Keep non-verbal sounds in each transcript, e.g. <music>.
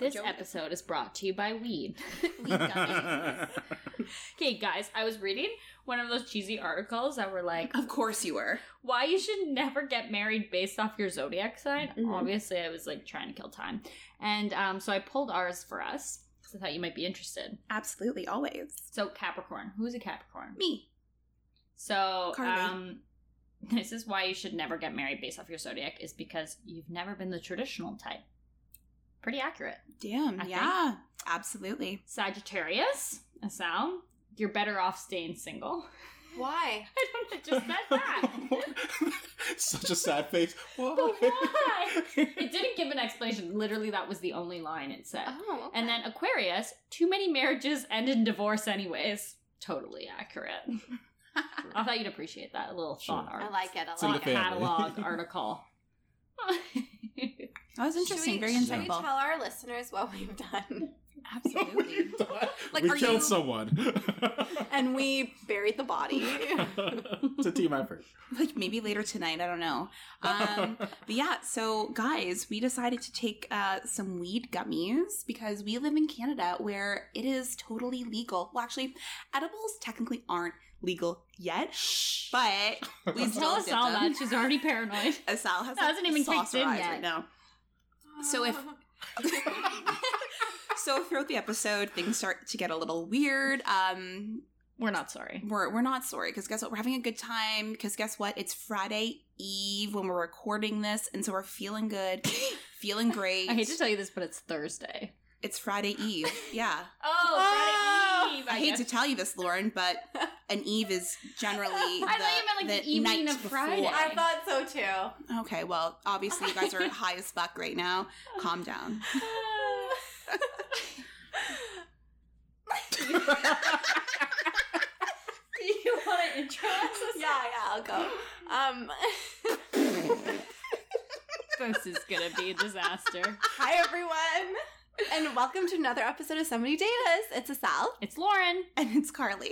This episode is brought to you by weed. <laughs> <laughs> Weed <laughs> okay, guys, I was reading one of those cheesy articles that were like, Of course you were. why you should never get married based off your zodiac sign. Obviously, I was like trying to kill time. And um, so I pulled ours for us because I thought you might be interested. Absolutely, always. So, Capricorn. Who's a Capricorn? Me. So, Carly. um, this is why you should never get married based off your zodiac, is because you've never been the traditional type. Pretty accurate. Damn, I yeah. Absolutely. Sagittarius, Asal, you're better off staying single. Why? <laughs> I don't know, just said that. <laughs> Such a sad face. Why? Why? it didn't give an explanation. Literally, that was the only line it said. Oh. And then Aquarius, too many marriages end in divorce, anyways. Totally accurate. <laughs> I thought you'd appreciate that a little thought art. I like it a It's in the catalog article. That was Should interesting. we, Very should we tell our listeners what we've done? Absolutely. <laughs> Like, we are killed you- someone. <laughs> and we buried the body. <laughs> it's a team effort. like maybe later tonight. I don't know. Um, but yeah, so guys, we decided to take uh, some weed gummies because we live in Canada where it is totally legal. Well, actually, edibles technically aren't legal yet, but we still Tell dip us all that. She's already paranoid. Asal has Hasn't even sauce kicked in her eyes yet. right now. So if <laughs> so throughout the episode things start to get a little weird. Um We're not sorry. we're we're not sorry because guess what? We're having a good time because guess what? It's Friday Eve when we're recording this, and so we're feeling good, <laughs> feeling great. I hate to tell you this, but it's Thursday. It's Friday Eve. Yeah. <laughs> Oh, Friday Eve. I hate to tell you this, Lauren, but an Eve is generally the, <laughs> I thought you meant, like, the evening night of Friday. before. I thought so too. Okay, well, obviously you guys are <laughs> high as fuck right now. Calm down. Do you want to intro us? Yeah, yeah, I'll go. Um, This is gonna be a disaster. hi everyone, and welcome to another episode of Somebody Date Us. It's Asal. It's Lauren, And it's Carly.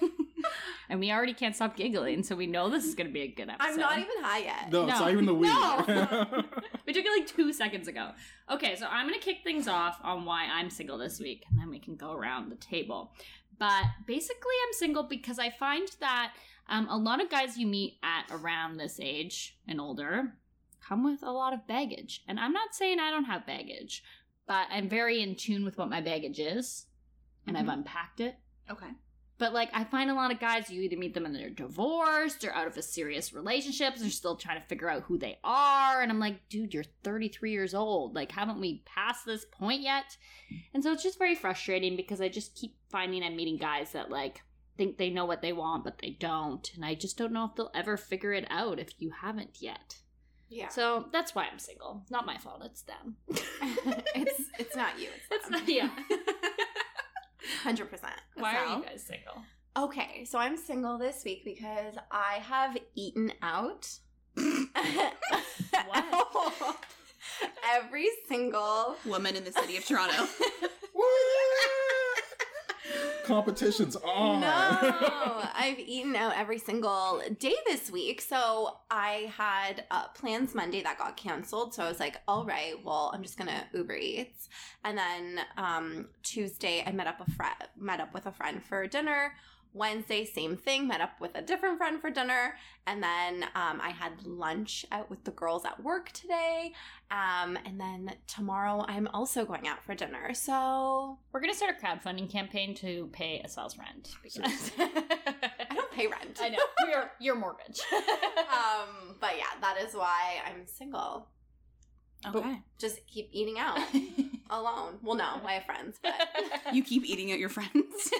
<laughs> and we already can't stop giggling, so we know this is gonna be a good episode. I'm not even high yet. No, it's No. not even the weed. No. <laughs> <laughs> We took it like two seconds ago. Okay, so I'm gonna kick things off on why I'm single this week, and then we can go around the table. But basically, I'm single because I find that um, a lot of guys you meet at around this age and older come with a lot of baggage. And I'm not saying I don't have baggage, but I'm very in tune with what my baggage is, and I've mm-hmm. unpacked it. Okay. But like, I find a lot of guys, you either meet them and they're divorced or out of a serious relationship. They're still trying to figure out who they are. And I'm like, dude, you're 33 years old. Like, haven't we passed this point yet? And so it's just very frustrating because I just keep finding I'm meeting guys that like think they know what they want, but they don't. And I just don't know if they'll ever figure it out if you haven't yet. Yeah, So that's why I'm single. It's not my fault. It's them. <laughs> it's it's not you. It's, It's them. not, yeah. <laughs> Hundred percent. Why are you guys single? Okay, so I'm single this week because I have eaten out. <laughs> Every single Woman in the city of Toronto. Competition's on. No, I've eaten out every single day this week. So I had uh, plans Monday that got canceled. So I was like, all right, well, I'm just gonna Uber Eats. And then um, Tuesday, I met up a friend, met up with a friend for dinner. Wednesday, same thing, met up with a different friend for dinner. And then um, I had lunch out with the girls at work today. Um, and then tomorrow, I'm also going out for dinner. So We're gonna start a crowdfunding campaign to pay Asal's rent because I don't pay rent. <laughs> I know your your mortgage. <laughs> um, but yeah, that is why I'm single. Okay. Just keep eating out <laughs> alone. Well, no, I have friends, but You keep eating at your friends.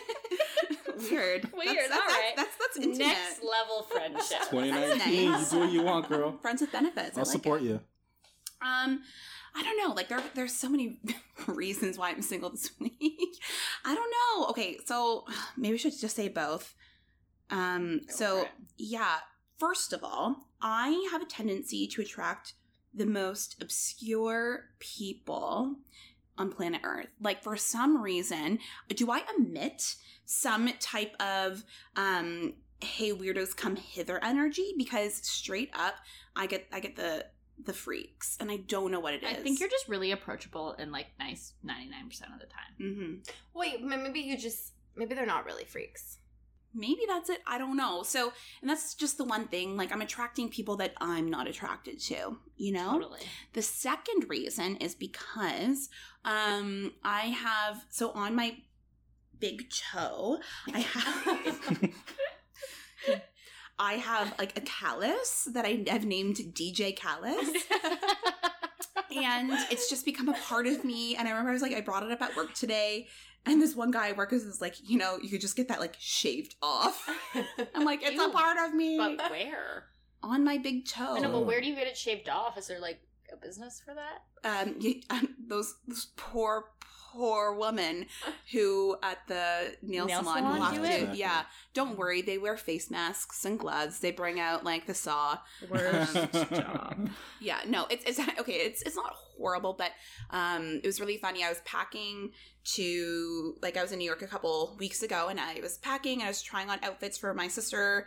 <laughs> Weird. Weird, That's, that's, all right. That's, that's, that's intimate. Next level friendship. <laughs> 2019, you do what you want, girl. Friends with benefits. I I'll like support it. you. Um, I don't know. Like there, there's so many <laughs> reasons why I'm single this week. I don't know. Okay, so maybe we should just say both. Um, Go so yeah. First of all, I have a tendency to attract the most obscure people on planet Earth. Like for some reason, do I emit some type of um hey weirdos come hither energy because straight up I get I get the the freaks and I don't know what it is. I think you're just really approachable and like nice 99% of the time. hmm Wait, maybe you just maybe they're not really freaks. Maybe that's it. I don't know. So, and that's just the one thing. Like, I'm attracting people that I'm not attracted to. You know. Totally. The second reason is because um I have so on my big toe, I have <laughs> I have like a callus that I have named DJ Callus. <laughs> and it's just become a part of me. And I remember I was like, I brought it up at work today. And this one guy at work is is like, you know, you could just get that like shaved off. I'm like, it's a part of me But where? on my big toe. I know, but where do you get it shaved off? Is there like a business for that? um, you, um those those poor poor woman who at the nail, Nail salon, salon? who have to it? yeah. Don't worry they wear face masks and gloves. They bring out like the saw. Worst Um, job. yeah no it's it's okay it's it's not horrible but um it was really funny. I was packing to like i was in new york a couple weeks ago and i was packing and i was trying on outfits for my sister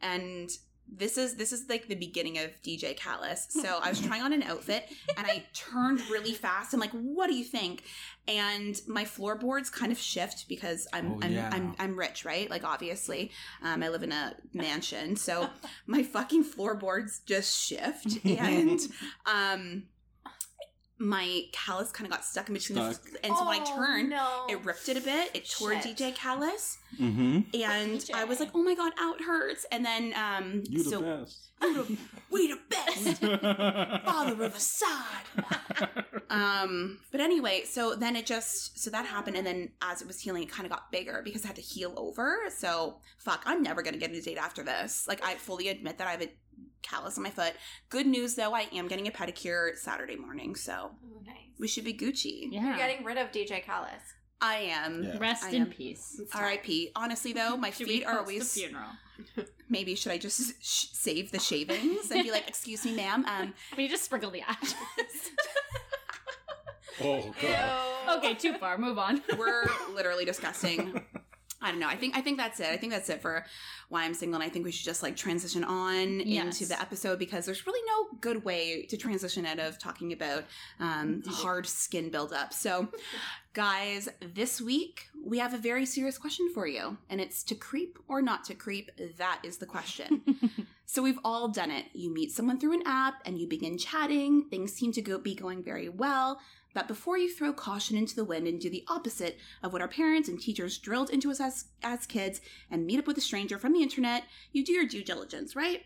and this is this is like the beginning of DJ Callus. <laughs> So I was trying on an outfit and I turned really fast. I'm like, "What do you think?" And my floorboards kind of shift because I'm Oh, I'm, yeah. I'm I'm rich, right? Like obviously, um, I live in a mansion, so my fucking floorboards just shift <laughs> and um my callus kind of got stuck in between the and so when I turned, no. it ripped it a bit. It tore Shit. DJ callus, mm-hmm. and DJ. I was like, "Oh my god, out hurts!" And then, um, You the so best. we the best, <laughs> father of Asahd. Um, but anyway, so then it just so that happened, and then as it was healing, it kind of got bigger because I had to heal over. So fuck, I'm never gonna get a date after this. Like I fully admit that I have a callus on my foot. Good news though, I am getting a pedicure Saturday morning, so Oh, nice. we should be Gucci. Yeah. You're getting rid of DJ Callus. I am. Yeah. Rest I in am. peace. R.I.P. Honestly though, my Should we feet are always. the funeral? <laughs> Maybe should I just <laughs> sh- save the shavings and be like, "Excuse me, ma'am, um, <laughs> I mean, just sprinkle the ashes. oh god. okay, too far. Move on. we're literally discussing I don't know. I think I think that's it. I think that's it for why I'm single, and I think we should just like transition on Yes. into the episode because there's really no good way to transition out of talking about um, hard skin buildup. So, guys, this week we have a very serious question for you, and it's to creep or not to creep. That is the question. <laughs> So we've all done it. You meet someone through an app and you begin chatting. Things seem to go, be going very well. But before you throw caution into the wind and do the opposite of what our parents and teachers drilled into us as, as kids and meet up with a stranger from the internet, you do your due diligence, right?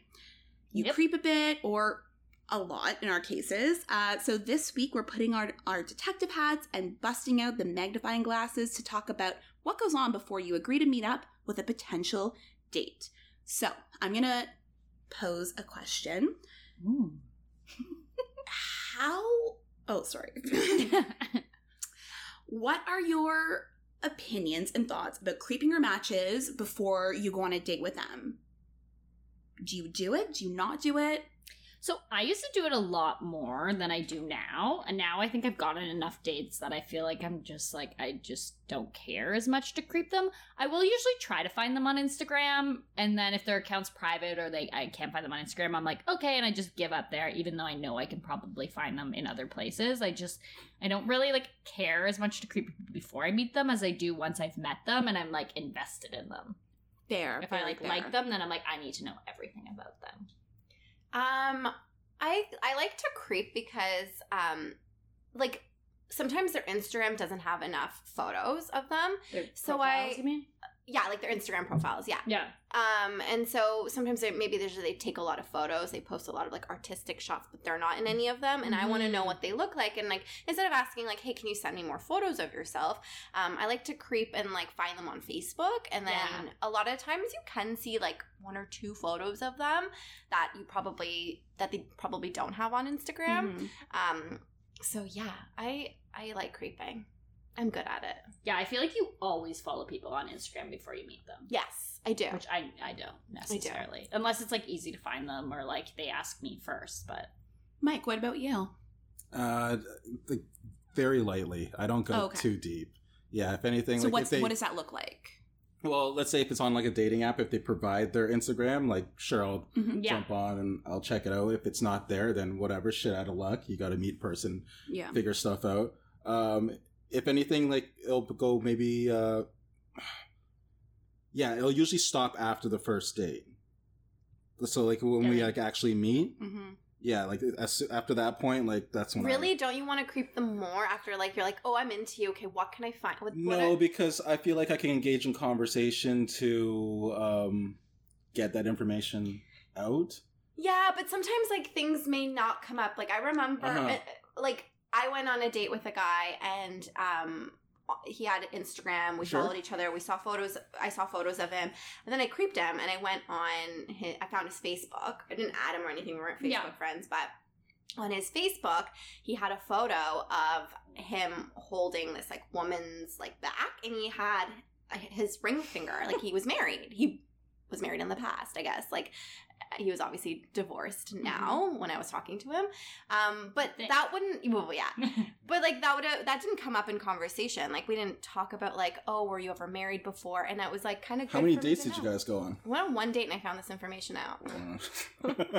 You Yep. creep a bit or a lot in our cases. Uh, so this week we're putting our, our detective hats and busting out the magnifying glasses to talk about what goes on before you agree to meet up with a potential date. So I'm going to pose a question. How? Oh, sorry. <laughs> what are your opinions and thoughts about creeping your matches before you go on a date with them? Do you do it? Do you not do it? So I used to do it a lot more than I do now, and now I think I've gotten enough dates that I feel like I'm just like I just don't care as much to creep them. I will usually try to find them on Instagram, and then if their account's private or they I can't find them on Instagram, I'm like okay, and I just give up there, even though I know I can probably find them in other places. I just I don't really like care as much to creep people before I meet them as I do once I've met them and I'm like invested in them. There. If I like fair. like them, then I'm like I need to know everything about them. Um, I I like to creep because um, like sometimes their Instagram doesn't have enough photos of them. Their So profiles, I- you mean? Yeah, like their Instagram profiles. Yeah. Yeah. Um, and so sometimes they, maybe there's they take a lot of photos, they post a lot of like artistic shots, but they're not in any of them, and I want to know what they look like. And like instead of asking like, hey, can you send me more photos of yourself? Um, I like to creep and like find them on Facebook, and then Yeah. a lot of times you can see like one or two photos of them that you probably that they probably don't have on Instagram. Mhm. Um, so yeah, I I like creeping. I'm good at it. Yeah, I feel like you always follow people on Instagram before you meet them. Yes, I do. Which I I don't necessarily. Unless it's like easy to find them or like they ask me first, but Mike, what about you? Uh, like, very lightly. I don't go Oh, okay. too deep. Yeah, if anything, so like what's if they, what does that look like? well, let's say if it's on like a dating app, if they provide their Instagram, like sure, I'll Mhm. yeah. jump on and I'll check it out. If it's not there, then whatever, shit out of luck. You got to meet person, Yeah. figure stuff out. Um, if anything, like it'll go maybe. Uh, yeah, it'll usually stop after the first date. So like when we like actually meet, hmm yeah, like as, after that point, like that's when I- Really? Don't you want to creep them more after like you're like, oh, I'm into you. Okay, what can I find? What, what No, are- because I feel like I can engage in conversation to um, get that information out. yeah, but sometimes like things may not come up. Like I remember, Uh-huh. uh, like I went on a date with a guy and um he had Instagram. We Sure. followed each other. We saw photos. I saw photos of him, and then I creeped him and I went on. His, I found his Facebook. I didn't add him or anything. We weren't Facebook Yeah. friends, but on his Facebook, he had a photo of him holding this like woman's like back, and he had his ring finger. Like he was married. He was married in the past, I guess. Like he was obviously divorced now when I was talking to him. Um, but Thank- that wouldn't. Well, yeah. <laughs> But like that would that didn't come up in conversation. Like we didn't talk about like, oh, were you ever married before? And that was like kind of How many dates did you guys go on? I went on one date and I found this information out. <laughs>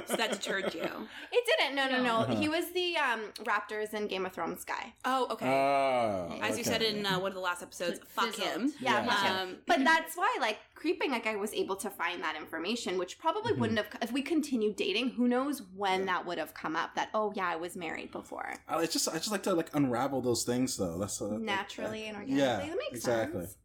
So that deterred you. It didn't. No, no, no. Uh-huh. He was the um, Raptors and Game of Thrones guy. Oh, okay. Ah, As you said in uh, one of the last episodes, fuck him. Yeah, Yeah. Um, But that's why, like, creeping, like, I was able to find that information, which probably Mhm. wouldn't have, if we continued dating, who knows when that would have come up that, oh, yeah, I was married before. I just I just like to like unravel those things though. That's uh, Naturally and uh, organically. Yeah, that makes exactly. sense.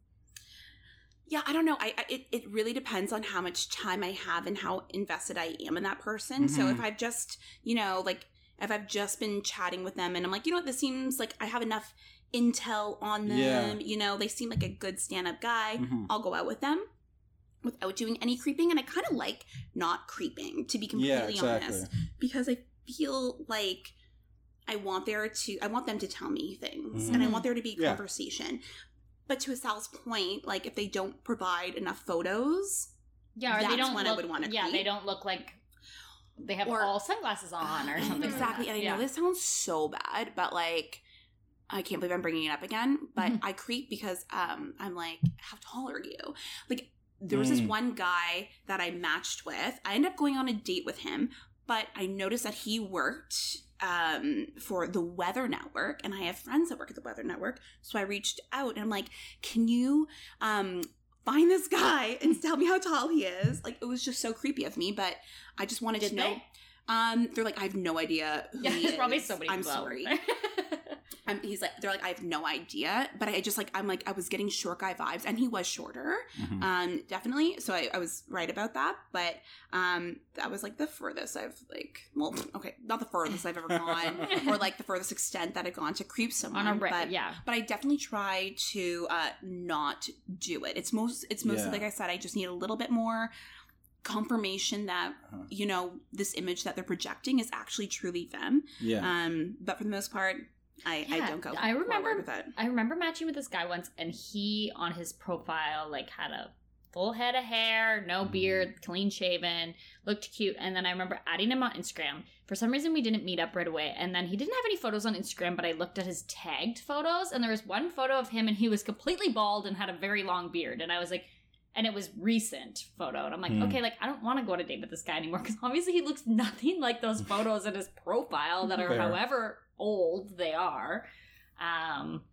Yeah, I don't know. I, I it, it really depends on how much time I have and how invested I am in that person. So Mhm. if I've just, you know, like if I've just been chatting with them and I'm like, you know what, this seems like I have enough intel on them. Yeah. You know, they seem like a good stand-up guy. Mhm. I'll go out with them without doing any creeping. And I kind of like not creeping, to be completely Yeah, exactly. honest, because I feel like I want there to I want them to tell me things, and I Mhm. want there to be Yeah. conversation. But to Sal's point, like if they don't provide enough photos, Yeah, or That's they don't when I look, would wanna Yeah, creep. they don't look like they have Or- all sunglasses on or something. like exactly. that. and I yeah. know this sounds so bad, but like. I can't believe I'm bringing it up again, but Mhm. I creep because um, I'm like, how tall are you? Like, there was this Mm. one guy that I matched with. I ended up going on a date with him, but I noticed that he worked um, for the Weather Network, and I have friends that work at the Weather Network. So I reached out and I'm like, can you um, find this guy and tell me how tall he is? Like, it was just so creepy of me, but I just wanted Did to know. they? Um, they're like, I have no idea who Yeah, he there's is. probably somebody. I'm low. sorry. <laughs> I'm, he's like, they're like, I have no idea, but I just like, I'm like, I was getting short guy vibes, and he was shorter, Mhm. um, definitely. So I, I was right about that, but um, that was like the furthest I've like, well, okay, not the furthest I've ever gone, <laughs> or like the furthest extent that I've gone to creep someone, on a re- but yeah. but I definitely try to uh, not do it. It's most, it's mostly Yeah. like I said, I just need a little bit more confirmation that Uh-huh. you know this image that they're projecting is actually truly them. Yeah. Um, but for the most part, I, I don't go. I remember- forward with that. I remember matching with this guy once, and he on his profile like had a full head of hair, no Mhm. beard, clean shaven, looked cute. And then I remember adding him on Instagram. For some reason, we didn't meet up right away. And then he didn't have any photos on Instagram, but I looked at his tagged photos, and there was one photo of him, and he was completely bald and had a very long beard. And I was like. And it was recent photo, and I'm like, Hmm. okay, like I don't want to go on a date with this guy anymore because obviously he looks <laughs> nothing like those photos in his profile that are Fair. however old they are. Um,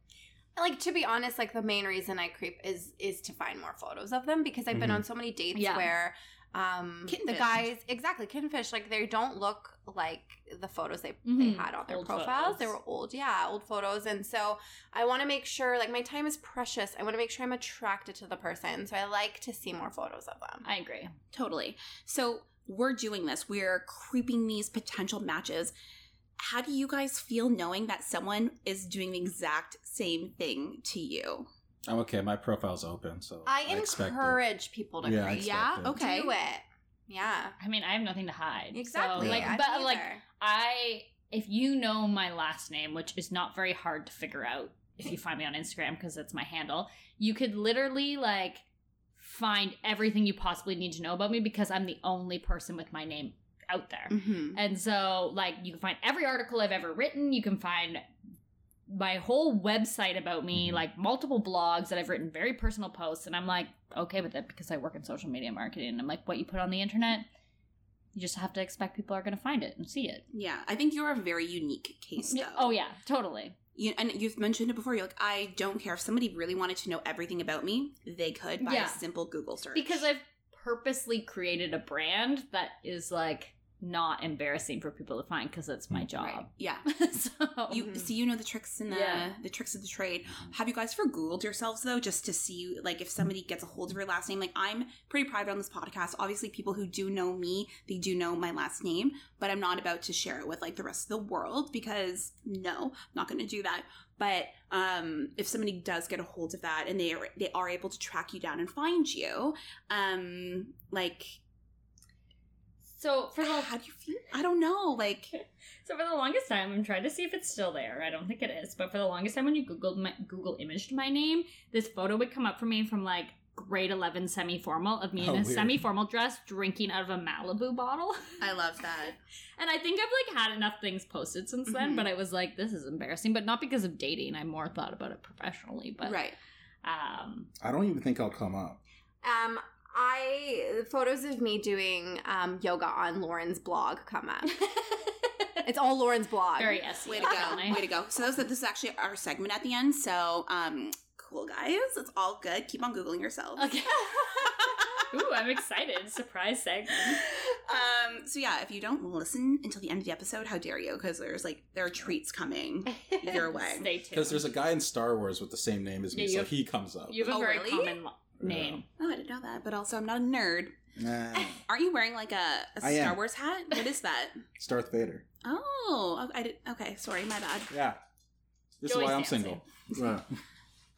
Like to be honest, like the main reason I creep is is to find more photos of them because I've been Mhm. on so many dates Yeah. where um Kitten the guys exactly kinfish like they don't look like the photos they they Mhm. had on their Old profiles they were old yeah old photos and so i want to make sure like my time is precious i want to make sure i'm attracted to the person so i like to see more photos of them I agree. Totally. So we're doing this. We're creeping these potential matches. How do you guys feel knowing that someone is doing the exact same thing to you? I'm okay. My profile's open, so i expect it. encourage people to Yeah, I create Yeah? it. Okay. do it yeah I mean, I have nothing to hide. exactly So, like, I but don't like. I if you know my last name, which is not very hard to figure out if you find me on Instagram because that's my handle, you could literally like find everything you possibly need to know about me because I'm the only person with my name out there. Mm-hmm. And so, like, you can find every article I've ever written. You can find my whole website about me, like multiple blogs that I've written, very personal posts. And I'm like, okay with it because I work in social media marketing. And I'm like, what you put on the internet, you just have to expect people are going to find it and see it. Yeah, I think you're a very unique case, though. Oh, yeah, totally. You, and you've mentioned it before. You're like, I don't care if somebody really wanted to know everything about me, they could by Yeah. a simple Google search. Because I've purposely created a brand that is like not embarrassing for people to find because it's my job. Right. Yeah. <laughs> so, You see, you know the tricks and the Yeah. the tricks of the trade. Have you guys ever Googled yourselves though, just to see like if somebody gets a hold of your last name? Like I'm pretty private on this podcast. Obviously, people who do know me, they do know my last name, but I'm not about to share it with like the rest of the world because no, I'm not going to do that. But um, if somebody does get a hold of that and they are, they are able to track you down and find you, um, like so for the how do you feel? I don't know. Like <laughs> So for the longest time, I'm trying to see if it's still there. I don't think it is, but for the longest time, when you googled my Google imaged my name, this photo would come up for me from like grade 11 semi-formal of me Oh, in a weird. semi-formal dress drinking out of a Malibu bottle. I love that. <laughs> and I think I've like had enough things posted since then, Mhm. but I was like, this is embarrassing, but not because of dating. I more thought about it professionally, but right. um I don't even think I'll come up. Um, I photos of me doing um, yoga on Lauren's blog come up. <laughs> it's all Lauren's blog. very SEO. Way to go. Way to go. So this, this is actually our segment at the end. So um cool guys. It's all good. Keep on Googling yourselves. Okay. <laughs> Ooh, I'm excited. Surprise segment. Um so yeah, if you don't listen until the end of the episode, how dare you? Because there's like there are treats coming your <laughs> way. Stay tuned. Because there's a guy in Star Wars with the same name as me, Yeah, so have- he comes up. You have a Oh, very really? common lo- name. Oh, I didn't know that. But also I'm not a nerd. Nah, <laughs> Aren't you wearing like a, a I Star am. Wars hat? What is that? <laughs> it's Darth Vader. Oh, I did. Okay, sorry, my bad. Yeah. This is why I'm single. <laughs> Yeah.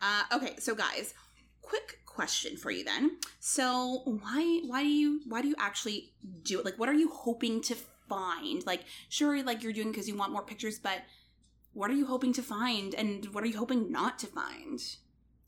Uh, okay, so guys, quick question for you then. So why why do you why do you actually do it? Like, what are you hoping to find? Like, sure, like you're doing because you want more pictures, but what are you hoping to find, and what are you hoping not to find?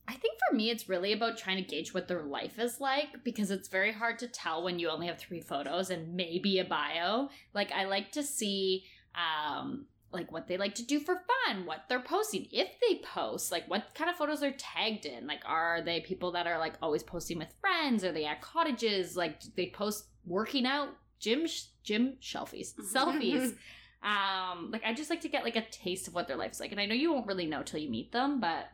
I think for me, it's really about trying to gauge what their life is like because it's very hard to tell when you only have three photos and maybe a bio. Like, I like to see, um, like what they like to do for fun, what they're posting, if they post, like what kind of photos they're tagged in. Like, are they people that are like always posting with friends? Are they at cottages? Like, do they post working out, gym, sh- gym selfies, <laughs> selfies. Um, like I just like to get like a taste of what their life's like, and I know you won't really know till you meet them, but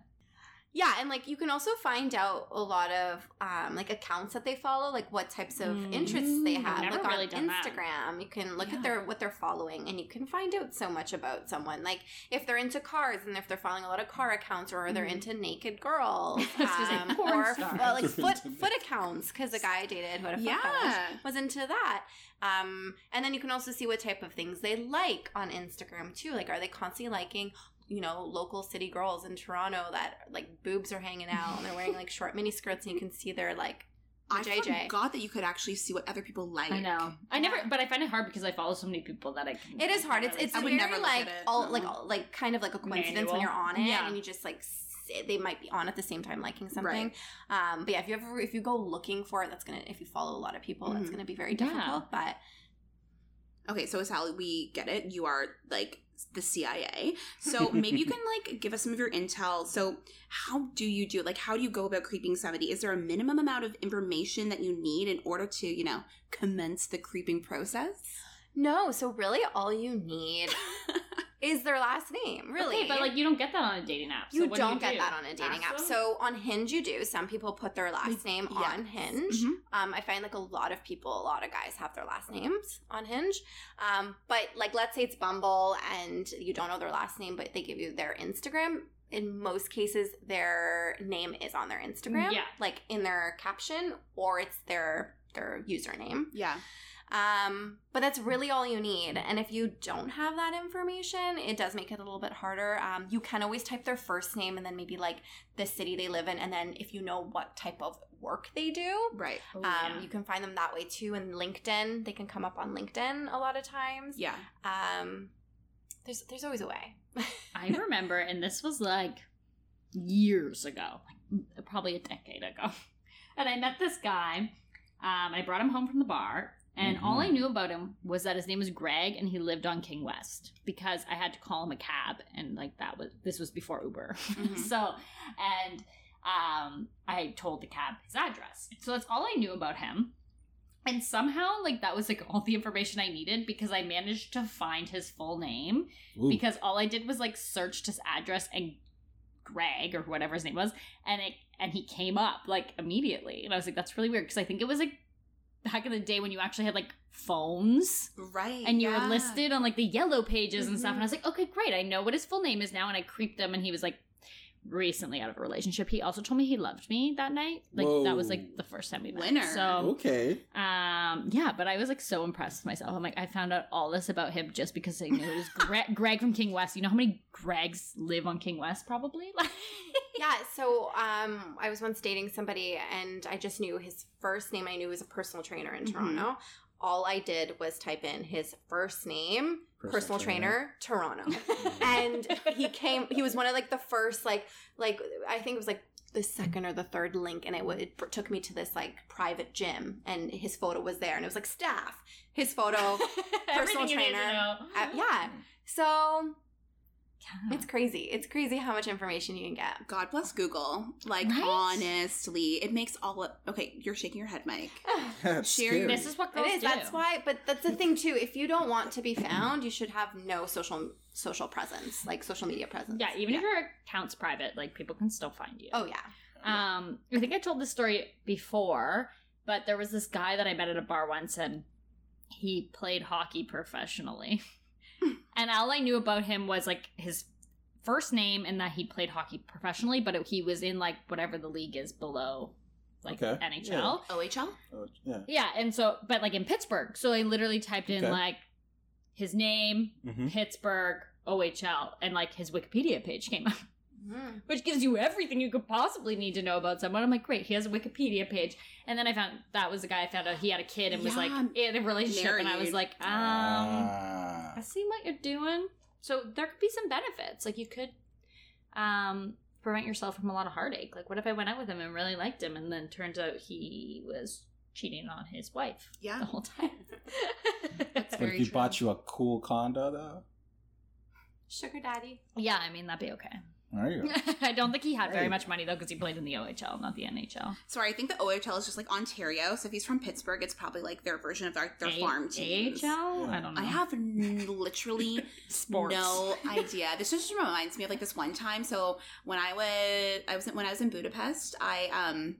Yeah, and like you can also find out a lot of um, like accounts that they follow, like what types of Mm. interests they I've never like really on done that. Instagram, you can look Yeah. at their what they're following, and you can find out so much about someone. Like if they're into cars, and if they're following a lot of car accounts, or they're Mhm. into naked girls, <laughs> I was gonna say um, porn or stars. uh, like foot foot accounts, because the guy I dated who had a foot fetish Yeah. was into that. Um, and then you can also see what type of things they like on Instagram too. Like, are they constantly liking, you know, local city girls in Toronto that like boobs are hanging out and they're wearing like short mini skirts and you can see their like I JJ. forgot that you could actually see what other people like. I know. I never, but I find it hard because I follow so many people that I can. It is hard. It's it's I would very never like it, all like all- like kind of like a coincidence when you're on it Yeah. and you just like they might be on at the same time liking something. Um, but yeah, if you ever if you go looking for it, that's gonna if you follow a lot of people, that's Mhm. gonna be very Yeah. difficult. But Okay, so Sally, we get it. You are like the CIA. So maybe you can <laughs> like give us some of your intel. So how do you do it? Like how do you go about creeping somebody? Is there a minimum amount of information that you need in order to, you know, commence the creeping process? no, so really all you need <laughs> is their last name, really. Okay, but like you don't get that on a dating app. So you what do don't get do? that on a dating Ask app. them? So on Hinge, you do. Some people put their last name yes. on Hinge. Mhm. Um, I find like a lot of people, a lot of guys have their last names on Hinge. Um, but like, let's say it's Bumble and you don't know their last name, but they give you their Instagram. In most cases, their name is on their Instagram, Yeah. like in their caption, or it's their their username. Yeah. Um, but that's really all you need. And if you don't have that information, it does make it a little bit harder. Um, you can always type their first name and then maybe like the city they live in, and then if you know what type of work they do, Right. Oh, um, yeah. you can find them that way too. And LinkedIn, they can come up on LinkedIn a lot of times. Yeah. Um, there's there's always a way. <laughs> I remember, and this was like years ago, like probably a decade ago. <laughs> And I met this guy. Um, I brought him home from the bar, and all I knew about him was that his name was Greg, and he lived on King West because I had to call him a cab, and like that was this was before Uber. Mhm. <laughs> so, and um, I told the cab his address. So that's all I knew about him. And somehow, like that was like all the information I needed because I managed to find his full name Ooh. because all I did was like searched his address and Greg or whatever his name was, and it and he came up like immediately, and I was like, that's really weird because I think it was like back in the day when you actually had like phones Right. and you yeah. were listed on like the yellow pages and stuff, and I was mm-hmm. like, okay, great, I know what his full name is now, and I creeped him, and he was like recently out of a relationship. He also told me he loved me that night, like that was like the first time we met. Winner. So okay. um, yeah, but I was like so impressed with myself. I'm like, I found out all this about him just because I knew it was Greg, <laughs> Greg from King West. You know how many Gregs live on King West? Probably. Like. <laughs> yeah. So um, I was once dating somebody, and I just knew his first name. I knew he was a personal trainer in Mhm. Toronto. All I did was type in his first name, personal, trainer, Toronto. <laughs> and he came he was one of like the first like like i think it was like the second or the third link and it, would, it took me to this like private gym and his photo was there and it was like staff his photo <laughs> Everything you need to trainer. know. Uh, yeah so Yeah. it's crazy it's crazy how much information you can get God bless Google. Like Right? honestly, it makes all of okay. You're shaking your head, Mike. <sighs> <laughs> That's Share scary. This is what it girls is do. that's why but that's the thing too if you don't want to be found you should have no social social presence like social media presence Yeah, even if your account's private, like people can still find you. oh yeah Um, I think I told this story before, but there was this guy that I met at a bar once, and he played hockey professionally. <laughs> and all I knew about him was like his first name and that he played hockey professionally, but it, he was in like whatever the league is below, like Okay, NHL. OHL. Oh, yeah. Yeah. and so, but like in Pittsburgh, so I literally typed in Okay. like his name, hmm Pittsburgh, OHL, and like his Wikipedia page came up Mhm. which gives you everything you could possibly need to know about someone. I'm like, great, he has a Wikipedia page. And then I found that was the guy I found out he had a kid and was like in a relationship, and I was like, um, Ah. I see what you're doing. So there could be some benefits. Like you could um prevent yourself from a lot of heartache. Like what if I went out with him and really liked him and then turns out he was cheating on his wife yeah. the whole time. <laughs> That's But if he true. bought you a cool condo, though, sugar daddy yeah, I mean that'd be okay. There you go. <laughs> I don't think he had very much money though because he played in the OHL, not the NHL. Sorry, I think the OHL is just like Ontario. So if he's from Pittsburgh, it's probably like their version of their, their A- farm teams. AHL? I don't know. I have n- literally <laughs> sports. no idea. This just reminds me of like this one time. So when I was, I was when I was in Budapest, I um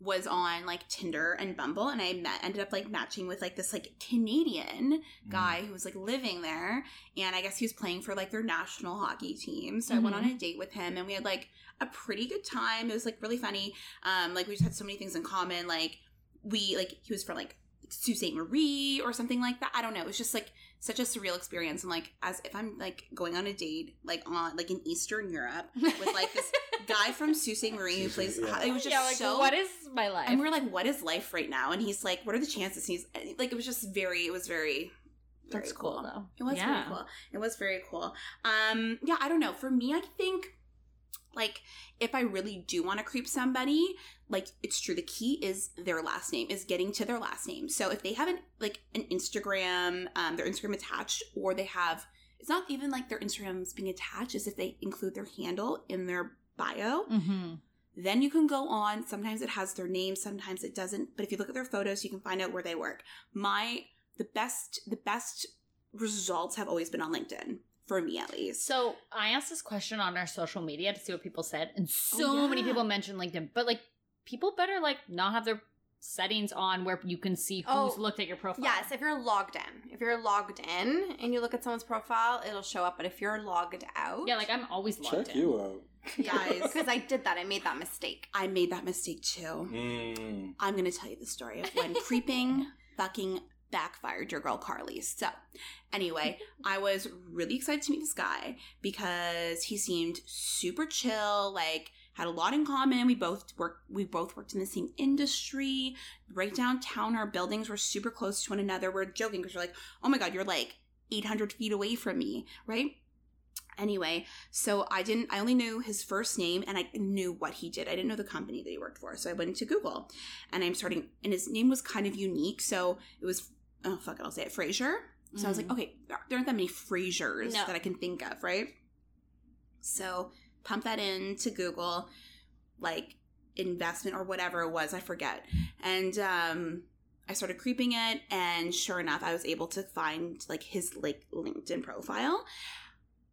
was on like Tinder and Bumble, and I met ended up like matching with like this like Canadian Mm. guy who was like living there, and I guess he was playing for like their national hockey team. So I went on a date with him, and we had like a pretty good time. It was like really funny. Um, like we just had so many things in common. Like we like he was from like Sault Ste. Marie or something like that. I don't know. It was just like such a surreal experience. I'm like, as if I'm like going on a date, like on like in Eastern Europe with like this <laughs> guy from Sault Ste. Marie who plays. Yeah. It was just yeah, like so. what is my life? and we are like, what is life right now? And he's like, what are the chances? And he's like, it was just very. It was very. very That's cool though. It was yeah. very cool. It was very cool. Um, yeah, I don't know. For me, I think like if I really do want to creep somebody, like it's true. The key is their last name, is getting to their last name. So if they have an like an Instagram, um, their Instagram attached, or they have it's not even like their Instagram's being attached, is if they include their handle in their bio. Mm-hmm. Then you can go on. Sometimes it has their name, sometimes it doesn't. But if you look at their photos, you can find out where they work. My the best the best results have always been on LinkedIn for me at least. So I asked this question on our social media to see what people said, and so Oh, many people mentioned LinkedIn. But like, people better like not have their settings on where you can see who's Oh, looked at your profile. Yes, if you're logged in. If you're logged in and you look at someone's profile, it'll show up. But if you're logged out, yeah, like I'm always logged Check in. you out. Guys, because <laughs> I did that. I made that mistake. I made that mistake too. Mm. I'm going to tell you the story of when creeping <laughs> fucking backfired your girl Carly. So, anyway, <laughs> I was really excited to meet this guy because he seemed super chill, like had a lot in common. We both worked we both worked in the same industry. Right downtown our buildings were super close to one another. We're joking because we're like, "Oh my god, you're like 800 feet away from me," right? Anyway, so I didn't, I only knew his first name and I knew what he did. I didn't know the company that he worked for. So I went into Google and I'm starting, and his name was kind of unique. So it was, oh, fuck it, I'll say it, Fraser. So I was like, okay, there aren't that many Frasers No. that I can think of, right? So pump that into Google, like investment or whatever it was, I forget. And um, I started creeping it, and sure enough, I was able to find like his like LinkedIn profile.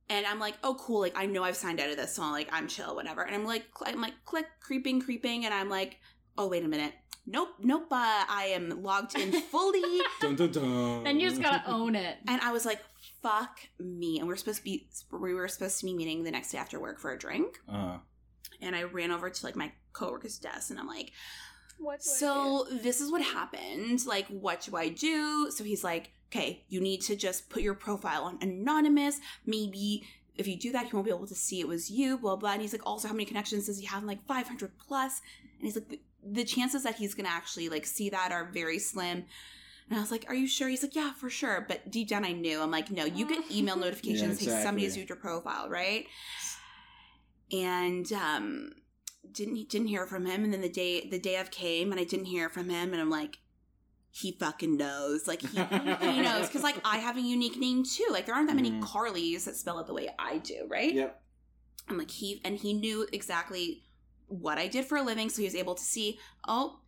And I'm like, oh, cool. Like, I know I've signed out of this, so I'm like, I'm chill, whatever. And I'm like, cl- I'm like, click, creeping, creeping, and I'm like, oh, wait a minute. Nope, nope. Uh, I am logged in fully. <laughs> Dun, dun, dun. Then you just gotta own it. and I was like, fuck me. And we're supposed to be, we were supposed to be meeting the next day after work for a drink. Uh, And I ran over to like my coworker's desk, and I'm like, What? so this is what happened. Like, what do I do? So he's like, okay, you need to just put your profile on anonymous. Maybe if you do that, he won't be able to see it was you, blah, blah. And he's like, also, how many connections does he have? I'm like, 500 plus. And he's like, the, the chances that he's going to actually like see that are very slim. And I was like, are you sure? He's like, yeah, for sure. But deep down, I knew. I'm like, no, you get <laughs> email notifications. Yeah, Hey, somebody has exactly. viewed your profile, right? And, um, didn't didn't hear from him and then the day the day of came and I didn't hear from him and I'm like he fucking knows like he, he <laughs> knows because like I have a unique name too like there aren't that many Mhm. Carlys that spell it the way I do right yep. I'm like he and he knew exactly what I did for a living. So he was able to see oh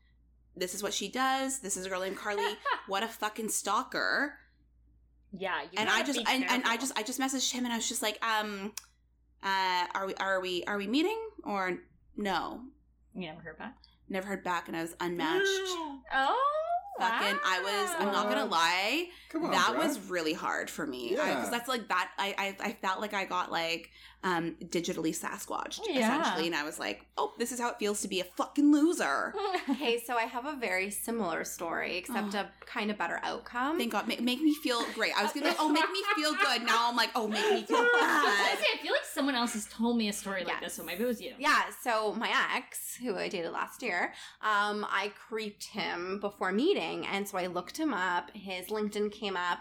this is what she does. This is a girl named Carly. <laughs> What a fucking stalker. Yeah, you and I just and, and I just I just messaged him and I was just like um uh are we are we are we meeting or no? You never heard back. never heard back and I was unmatched. <gasps> Oh, fucking I was I'm not gonna lie Come on. that bruh. was really hard for me because Yeah. that's like that I, I I felt like I got like um digitally Sasquatched Yeah. essentially and I was like oh this is how it feels to be a fucking loser <laughs> Okay, so I have a very similar story, except Oh. a kind of better outcome. thank God make, make me feel great I was gonna be like oh make me feel <laughs> good now I'm like oh make me feel <laughs> I was bad gonna say, I feel like someone else has told me a story like this, so maybe it was you. Yeah, so my ex, who I dated last year, um, I creeped him before meeting, and so I looked him up. His LinkedIn came up.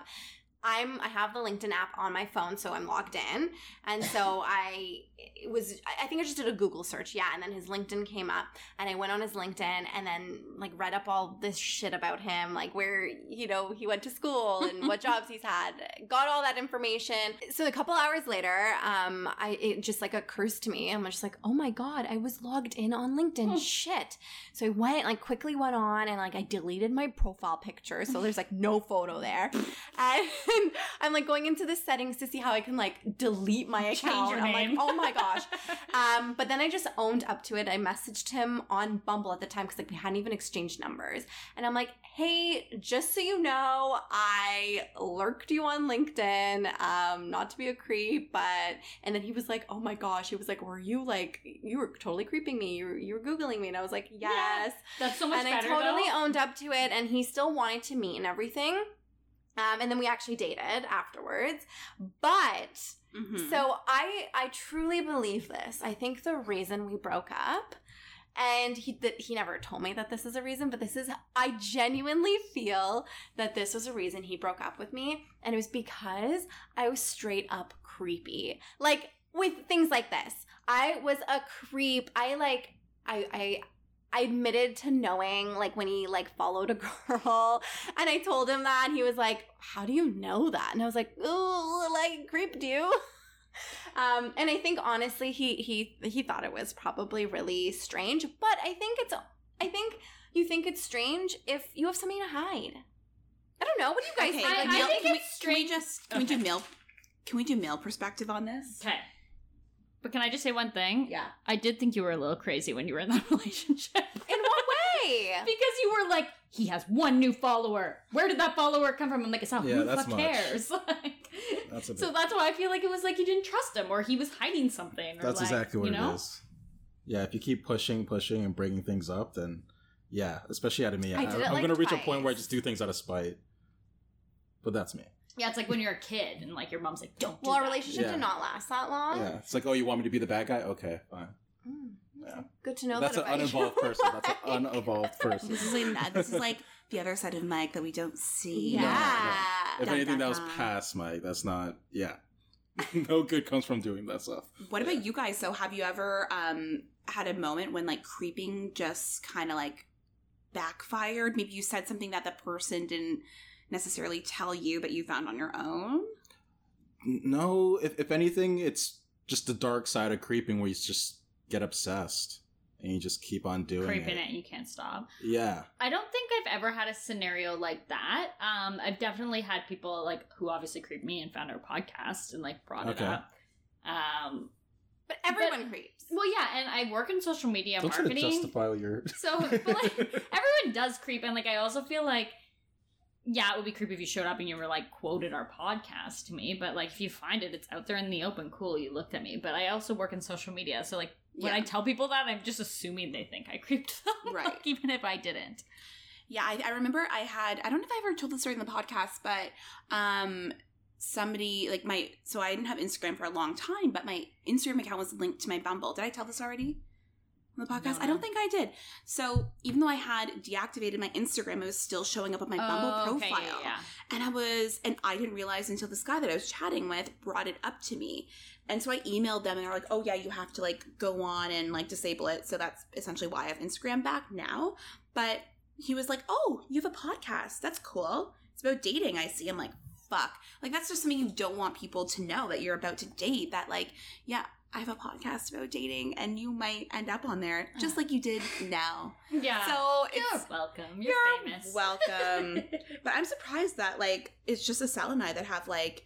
I'm I have the LinkedIn app on my phone, so I'm logged in, and so I it was I- think I just did a Google search, yeah, and then his LinkedIn came up, and I went on his LinkedIn and then like read up all this shit about him, like where you know he went to school <laughs> and what jobs he's had, got all that information. So a couple hours later, um, I it just like occurs to me, I'm just like, oh my god, I was logged in on LinkedIn, shit. So I went like quickly went on and like I deleted my profile picture, so there's like no photo there, and <laughs> I'm like going into the settings to see how I can like delete my account. I'm like, oh my gosh. Um, but then I just owned up to it. I messaged him on Bumble at the time because like we hadn't even exchanged numbers, and I'm like, hey, just so you know, I lurked you on LinkedIn. Um, not to be a creep, but and then he was like, oh my gosh, he was like, were you like you were totally creeping me? You were, you were googling me, and I was like, yes. That's so much and I totally though. owned up to it, and he still wanted to meet and everything. Um, and then we actually dated afterwards, but Mhm. so I I truly believe this. I think the reason we broke up and he that he never told me that this is a reason, but this is I genuinely feel that this was a reason he broke up with me and it was because I was straight up creepy. Like with things like this. I was a creep. I like I I I admitted to knowing like when he like followed a <laughs> girl and I told him that and he was like, How do you know that? And I was like, Ooh, like creeped you. <laughs> Um, and I think honestly he he he thought it was probably really strange, but I think it's I think you think it's strange if you have something to hide. I don't know. What do you guys Okay, think? I- Like, I Neil- think can we, it's can we strange- just can we do male can we do male perspective on this? Okay. But can I just say one thing? Yeah. I did think you were a little crazy when you were in that <laughs> relationship. In what way? <laughs> because you were like, he has one new follower. Where did that follower come from? I'm like, it's not Yeah, who that's fuck much. cares. <laughs> Like, That's a bit- so that's why I feel like it was like you didn't trust him or he was hiding something. Or That's like, exactly what you know? it is. Yeah, if you keep pushing, pushing, and bringing things up, then yeah, especially out of me, I I, did it, am like, gonna reach a point where I just do things out of spite. But that's me. Yeah, it's like when you're a kid and like your mom's like, don't do Well, our that. relationship Yeah. did not last that long. Yeah, it's like, oh, you want me to be the bad guy? Okay, fine. Mm, Yeah. Good to know That's that an about you. unevolved person. That's an <laughs> unevolved person. This is like <laughs> this is like the other side of Mike that we don't see. Yeah. If Dun, anything, dun, that was dun. past Mike. That's not. Yeah, <laughs> no good comes from doing that stuff. What about you guys? So, have you ever um had a moment when like creeping just kind of like backfired? Maybe you said something that the person didn't necessarily tell you, but you found on your own. No, if if anything, it's just the dark side of creeping where you just get obsessed and you just keep on doing it. creeping it. it and you can't stop. Yeah, I don't think I've ever had a scenario like that. Um, I've definitely had people like who obviously creeped me and found our podcast and like brought Okay. it up. Um, But everyone creeps. well, yeah, and I work in social media don't try to marketing. justify your. So, <laughs> but like <laughs> everyone does creep, and like I also feel like, yeah, it would be creepy if you showed up and you were like quoted our podcast to me. But like if you find it, it's out there in the open. Cool, you looked at me. But I also work in social media, so like when Yeah. I tell people that, I'm just assuming they think I creeped <laughs> them, Right. like, even if I didn't. Yeah, I, I remember I had I don't know if I ever told this story in the podcast, but um somebody like my so I didn't have Instagram for a long time, but my Instagram account was linked to my Bumble. Did I tell this already? On the podcast? No, I don't think I did. So even though I had deactivated my Instagram, it was still showing up on my oh, Bumble Oh, okay, profile. yeah, yeah. And I was, and I didn't realize until this guy that I was chatting with brought it up to me. And so I emailed them and they're like, oh yeah, you have to like go on and like disable it. So that's essentially why I have Instagram back now. But he was like, oh, you have a podcast. That's cool. It's about dating. I see. I'm like, fuck. Like that's just something you don't want people to know that you're about to date. That like, yeah, I have a podcast about dating and you might end up on there just like you did <sighs> now. Yeah. So you're it's welcome. You're, you're famous. welcome. <laughs> But I'm surprised that like it's just Asal and I that have like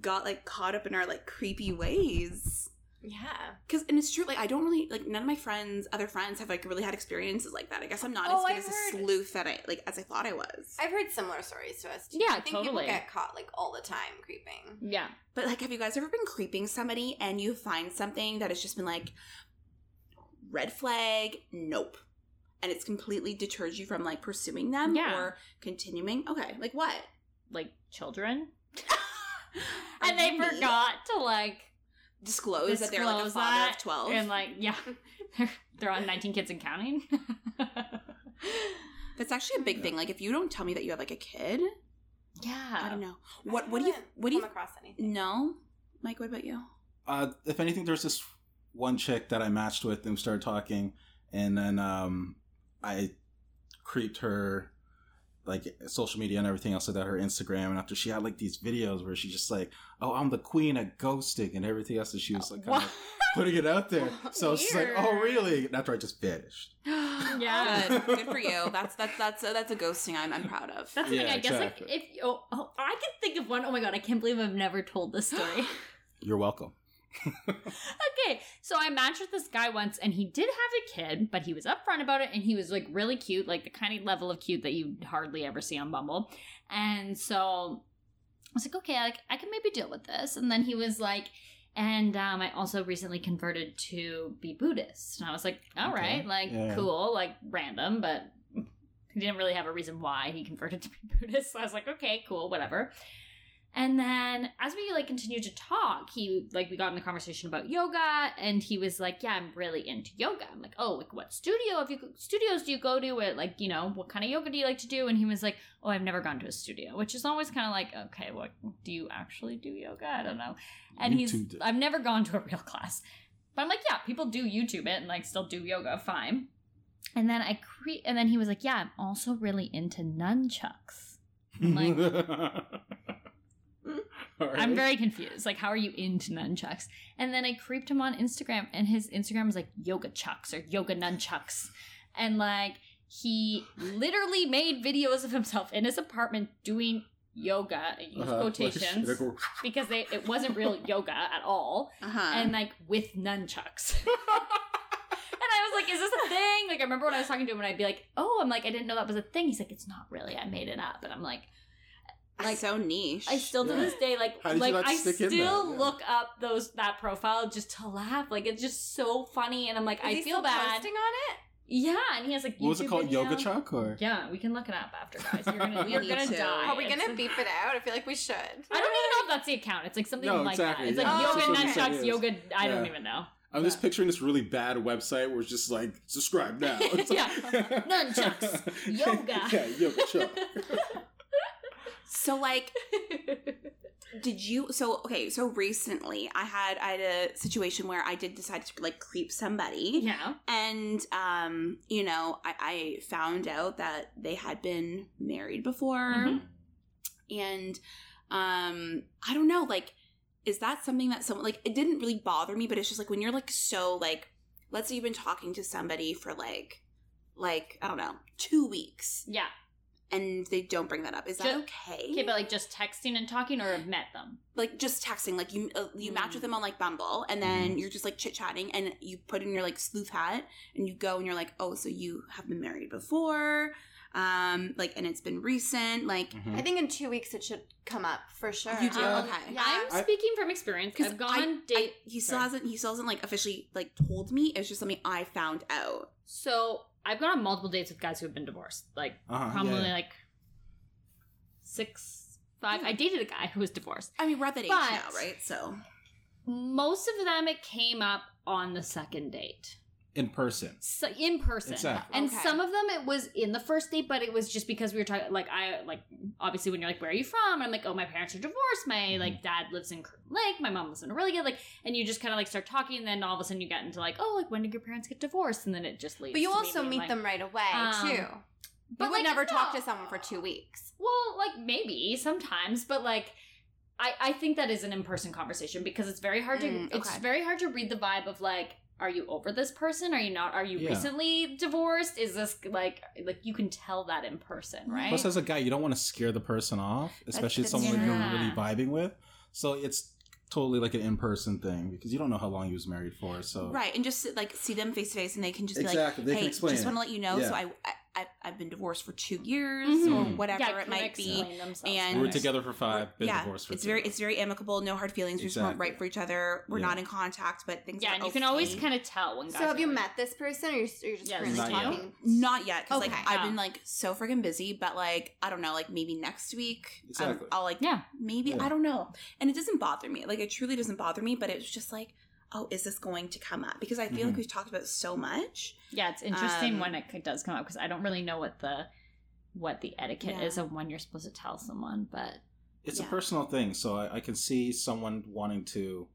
got like caught up in our like creepy ways. Yeah. Cause and it's true, like I don't really like none of my friends, other friends have like really had experiences like that. I guess I'm not Oh, as good as a sleuth that I like as I thought I was. I've heard similar stories to us too. Yeah, I think people totally. get caught like all the time creeping. yeah. But like have you guys ever been creeping somebody and you find something that has just been like red flag, nope. And it's completely deters you from like pursuing them Yeah. or continuing? Okay, like what? Like children. <laughs> And they me? forgot to like disclose, that they're like a disclose father that, of 12 And like, yeah, they're, <laughs> they're on 19 Kids and Counting. <laughs> that's actually a big thing. Like if you don't tell me that you have like a kid yeah. i don't know. What I what do you what do you come across anything? no? Mike what about you? Uh, if anything, there's this one chick that I matched with, and we started talking, and then um, I creeped her, like social media and everything else like that, her Instagram, and after she had like these videos where she just like, "Oh, I'm the queen at ghosting" and everything else, and she was like kind of <laughs> putting it out there. So it's just like, "Oh, really?" And after I just vanished. <gasps> Yeah. good good for you that's that's that's a, that's a ghosting i'm, I'm proud of That's the thing. Yeah, I guess like if oh, oh, I can think of one. Oh my god, I can't believe I've never told this story. <gasps> You're welcome. Okay, so I matched with this guy once, and he did have a kid, but he was upfront about it, and he was like really cute, like the kind of level of cute that you hardly ever see on Bumble. And so I was like, okay, like I can maybe deal with this. And then he was like, and um, I also recently converted to be Buddhist, and I was like, all Okay. right, like Yeah. cool, like random, but <laughs> he didn't really have a reason why he converted to be <laughs> Buddhist. So I was like, okay, cool, whatever. And then as we like continued to talk, he like we got in a conversation about yoga, and he was like, "Yeah, I'm really into yoga." I'm like, "Oh, like what studio have you studios do you go to? It like you know what kind of yoga do you like to do?" And he was like, "Oh, I've never gone to a studio," which is always kind of like, okay, what do you actually do yoga? I don't know. And he's. I've never gone to a real class, but I'm like, yeah, people do YouTube it and like still do yoga, fine. And then I cre- and then he was like, "Yeah, I'm also really into nunchucks." I'm like, <laughs> All I'm very confused. Like, how are you into nunchucks? And then I creeped him on Instagram, and his Instagram was like yoga chucks or yoga nunchucks. And like, he literally made videos of himself in his apartment doing yoga and Uh-huh. quotations Like, <laughs> because they it wasn't real yoga at all Uh-huh. and like with nunchucks. <laughs> and I was like, "Is this a thing?" Like I remember when I was talking to him, and I'd be like, "Oh, I'm like, I didn't know that was a thing." He's like, "It's not really. I made it up." And I'm like, like, so niche. I still to Yeah. this day like How did you like not I stick still in that? Yeah. look up those that profile just to laugh. Like it's just so funny, and I'm like, Is I he feel still bad. posting on it? Yeah, and he has like what was it called? video. Yoga Chuck or? Yeah, we can look it up after, guys. You're gonna <laughs> We you're gonna to. die. Are we gonna beep it out? I feel like we should. I don't even know if that's the account. It's like something No, like exactly, that. It's yeah. like Oh, yoga that's what nunchucks, yoga. I don't even know. I'm just picturing this really bad website where it's just like subscribe now. It's <laughs> like- Yeah. <laughs> Nunchucks. Yoga. yeah, yoga chuck. So like <laughs> did you so okay, so recently I had I had a situation where I did decide to like creep somebody. yeah. And um, you know, I, I found out that they had been married before. Mhm. And um, I don't know, like, is that something that someone like it didn't really bother me, but it's just like when you're like so like let's say you've been talking to somebody for like like, I don't know, two weeks Yeah. And they don't bring that up. Is that Ju- okay? Okay, but like just texting and talking, or have met them. like just texting, like you uh, you match Mm. with them on like Bumble, and then Mhm. you're just like chit chatting, and you put in your like sleuth hat, and you go and you're like, oh, so you have been married before, um, like, and it's been recent, like, Mhm. I think in two weeks it should come up for sure. You do? Um, Okay. Yeah. I'm I- speaking from experience. because I've gone date. I, he still Sorry. hasn't he still hasn't like officially like told me. It's just something I found out. so I've gone on multiple dates with guys who have been divorced. Like Uh-huh, probably yeah. like six, five. I dated a guy who was divorced. I mean, we're at that age But- now, right? So Most of them, it came up on the second date. In person. so, in person Exactly. and Okay. some of them it was in the first date but it was just because we were talking like i like obviously when you're like where are you from i'm like oh my parents are divorced my Mhm. like dad lives in Kirkland Lake my mom lives in a really good like and you just kind of like start talking and then all of a sudden you get into like oh like when did your parents get divorced and then it just leads But you also meet like- them right away Um, too. but, You would like, never talk to someone for two weeks. well like maybe sometimes but like I, I think that is an in-person conversation because it's very hard to Mm, it's very hard to read the vibe of like are you over this person are you not are you Yeah. recently divorced is this like like you can tell that in person right Plus, as a guy, you don't want to scare the person off, especially that's- someone that yeah. you're really vibing with. So it's totally like an in-person thing because you don't know how long he was married for. So right, and just like see them face to face, and they can just be exactly, like, they hey, just want to let you know. Yeah. So I, I I've, I've been divorced for two years Mhm. or whatever Yeah, it might be. and- we were together for five, been yeah, divorced for it's two. very it's very amicable, no hard feelings. We just weren't Exactly. right for each other. We're Yeah. not in contact, but things. Yeah, are and you can always kind of tell when guys. So have are you like- met this person, or you're, you're just Yes. currently Not yet. talking? Not yet, because like Okay. I've been like so freaking busy. But like I don't know, like maybe next week, Exactly. I'll like Yeah. maybe Yeah. I don't know, and it doesn't bother me. Like it truly doesn't bother me. But it's just like, oh, is this going to come up? Because I feel like Mhm. we've talked about it so much. Yeah, it's interesting Um, when it does come up because I don't really know what the what the etiquette Yeah. is of when you're supposed to tell someone, but it's Yeah. a personal thing, so I, I can see someone wanting to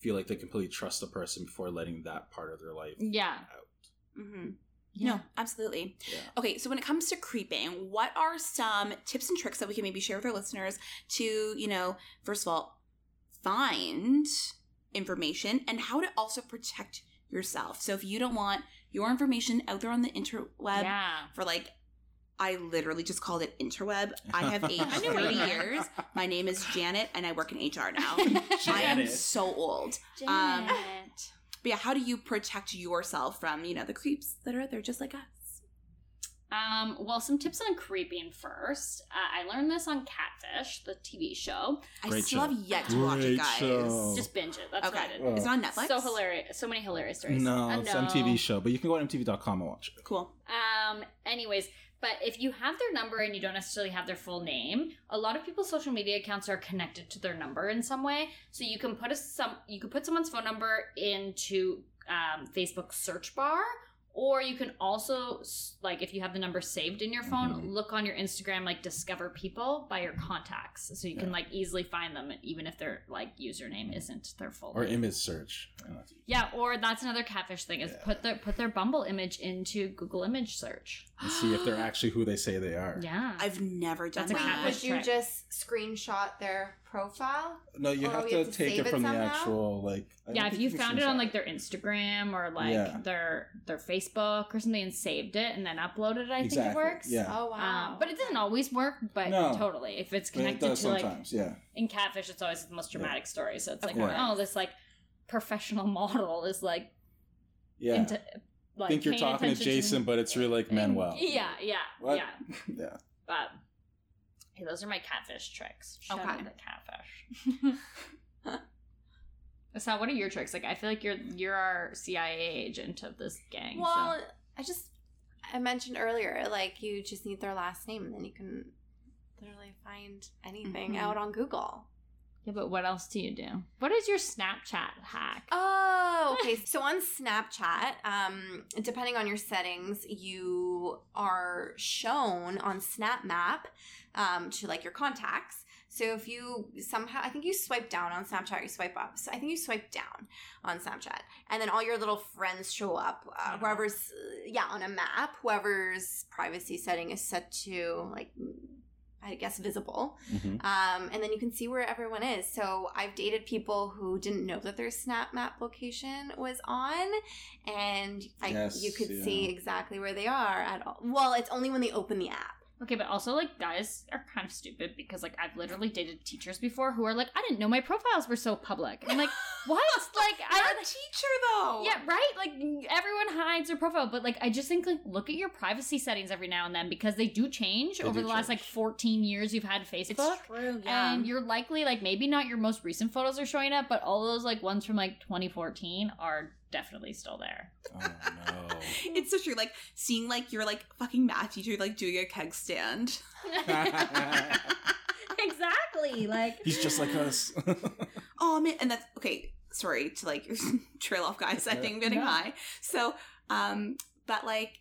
feel like they completely trust the person before letting that part of their life yeah, out. Mm-hmm. yeah. No, absolutely. Yeah. Okay, so when it comes to creeping, what are some tips and tricks that we can maybe share with our listeners to, you know, first of all, find information and how to also protect yourself? So if you don't want your information out there on the interweb yeah. for like, I literally just called it interweb. I have <laughs> aged 30 years. My name is Janet and I work in HR now. <laughs> I am so old. Um, But yeah, how do you protect yourself from, you know, the creeps that are out there just like us? Um, well, some tips on creeping first. Uh, I learned this on Catfish, the TV show. I still show. have yet to watch it, guys. show. Just binge it. That's okay. what I did. It's on Netflix. So hilarious. So many hilarious stories. No, Uh, it's no. MTV show, but you can go on MTV.com and watch it. Cool. Um, anyways, but if you have their number and you don't necessarily have their full name, a lot of people's social media accounts are connected to their number in some way. So you can put a some you can put someone's phone number into um, Facebook search bar, or you can also like if you have the number saved in your phone, Mhm. look on your Instagram like discover people by your contacts, so you can like easily find them even if their like username isn't their full Or name. image search. Yeah, or that's another catfish thing is Yeah. put their put their Bumble image into Google image search. And see if they're actually who they say they are. Yeah. I've never done That's a that. catfish Would you trick. just screenshot their profile. No, you Oh, have to have to take save it it from the actual like. I Yeah, if think you found it on like their Instagram or like Yeah. their their Facebook or something and saved it and then uploaded it, I think it works. yeah. Oh wow! Um, but it doesn't always work, but No. totally. If it's But it connected does to like yeah. in catfish it's always the most dramatic story. So it's like, oh, this like professional <laughs> model is like Yeah. into like think you're talking to attention Jason, but it's really like Manuel. Yeah, yeah, What? yeah. <laughs> yeah. But hey, those are my catfish tricks. Shout Okay. out to catfish. <laughs> so what are your tricks? Like I feel like you're you're our CIA agent of this gang. Well, so. I just I mentioned earlier, like you just need their last name, and then you can literally find anything Mhm. out on Google. Yeah, but what else do you do? What is your Snapchat hack? Oh, <laughs> okay. so on Snapchat, um, depending on your settings, you are shown on Snap Map um, to like your contacts. So if you somehow, I think you swipe down on Snapchat, or you swipe up. So I think you swipe down on Snapchat, and then all your little friends show up. Uh, whoever's, yeah, on a map, whoever's privacy setting is set to like, I guess visible Mhm. um, and then you can see where everyone is. So I've dated people who didn't know that their Snap Map location was on, and I, Yes, you could yeah. see exactly where they are at all. Well, it's only when they open the app. Okay, but also like guys are kind of stupid because like I've literally dated teachers before who are like, I didn't know my profiles were so public. I'm like, what? like You're I a teacher though. Yeah, right? Like everyone hides their profile, but like I just think like look at your privacy settings every now and then because they do change They over do the last like change. 14 years you've had Facebook. It's true. Yeah. And you're likely like maybe not your most recent photos are showing up, but all those like ones from like 2014 are definitely still there. Oh no. <laughs> it's so true. Like seeing like your like fucking math teacher like doing a keg stand. <laughs> <laughs> exactly. Like He's just like us. Oh man, and that's okay. Sorry to like <laughs> trail off, guys. I think I'm getting No. high. So, um, but like,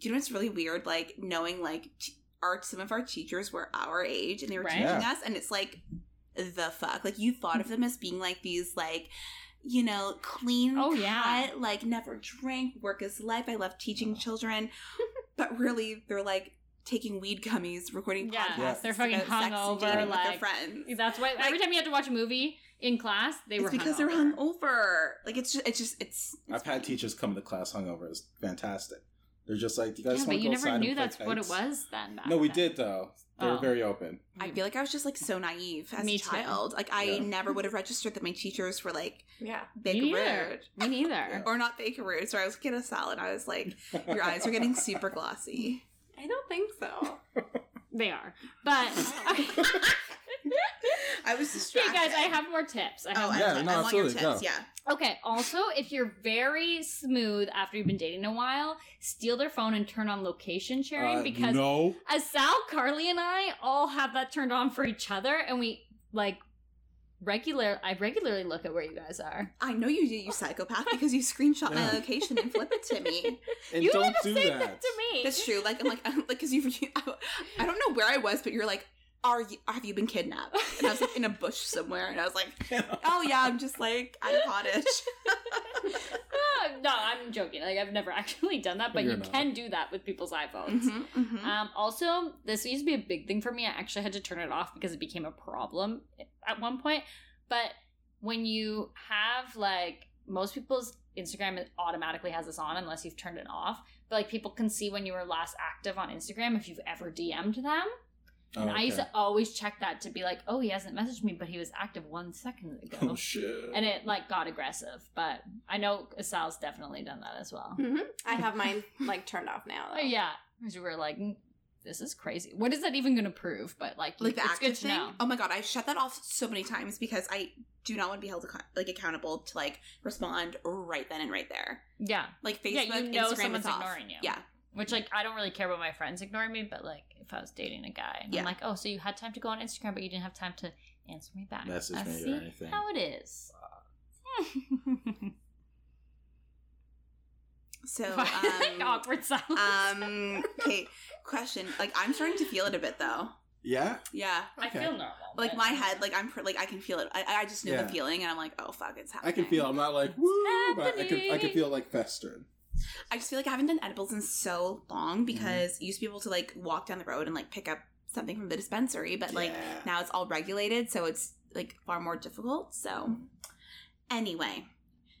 you know, it's really weird. Like knowing like t- our some of our teachers were our age and they were Right. teaching Yeah. us, and it's like the fuck. Like you thought of them as being like these like. You know, clean Oh, cut, yeah. like never drank, work is life. I love teaching children, <laughs> but really, they're like taking weed gummies, recording Yeah, podcasts. they're fucking about sex and hungover, dating with their like- friends. that's why every time you had to watch a movie in class, they It's were because they're hungover. hungover. Like it's just, it's just, it's. I've had teachers come to class hungover. It's fantastic. They're just like, "Do you guys Yeah, want but to you go never outside knew and play that's what it was then. back No, we then. did though. They Oh. were very open. I feel like I was just like so naive as Me a too. child. Like I Yeah. never would have registered that my teachers were like Yeah. big Me rude. Me neither. Or not big rude. So I was getting a salad. I was like, your eyes are getting super glossy. I don't think so. <laughs> They are. But I was <laughs> okay, distracted. guys, I have more tips. I have Oh, more Yeah, want- no, I want your absolutely, tips. go. Yeah. Okay, also, if you're very smooth after you've been dating a while, steal their phone and turn on location sharing Uh, because no, as Sal, Carly, and I all have that turned on for each other, and we like regular. I regularly look at where you guys are. I know you do, you psychopath, because you screenshot my Yeah. location and flip it to me. <laughs> and you don't never do say that. that to me. That's true. Like I'm like, I'm, like, because you, I don't know where I was, but you're like, are you, have you been kidnapped? And I was like in a bush somewhere, and I was like, <laughs> oh yeah, I'm just like at a cottage. Ah, no, I'm joking. Like I've never <laughs> actually done that, but You're you not. can do that with people's iPhones. Mhm, mhm. Um, also, this used to be a big thing for me. I actually had to turn it off because it became a problem at one point. But when you have like most people's Instagram automatically has this on unless you've turned it off. But like people can see when you were last active on Instagram if you've ever DM'd them. And Oh, I used to always check that to be like, oh, he hasn't messaged me, but he was active one second ago. Oh shit. and it like got aggressive. But I know Sal's definitely done that as well. hmm I have <laughs> mine like turned off now. Oh, yeah, because we were like, "Mm, this is crazy. What is that even going to prove? But like, like the it's active good to thing. know. Oh my god, I shut that off so many times because I do not want to be held acco- like accountable to like respond right then and right there. Yeah, Like Facebook, yeah, Facebook, you know Instagram someone's is off. ignoring you. Yeah, which like I don't really care about my friends ignoring me, but like if I was dating a guy, and Yeah. I'm like, oh, so you had time to go on Instagram, but you didn't have time to answer me back. Message I me or anything. How it is. <laughs> so <laughs> um, awkward silence. um, okay, question. Like I'm starting to feel it a bit though. yeah. Yeah, I feel normal. like but- my head, like I'm pr- like I can feel it. I, I just know Yeah. the feeling, and I'm like, oh fuck, it's happening. I can feel. I'm not like woo, but I can. I can happening. feel like festering. I just feel like I haven't done edibles in so long Mm-hmm. because you used to be able to like walk down the road and like pick up something from the dispensary, but like Yeah. now it's all regulated, so it's like far more difficult. So, anyway,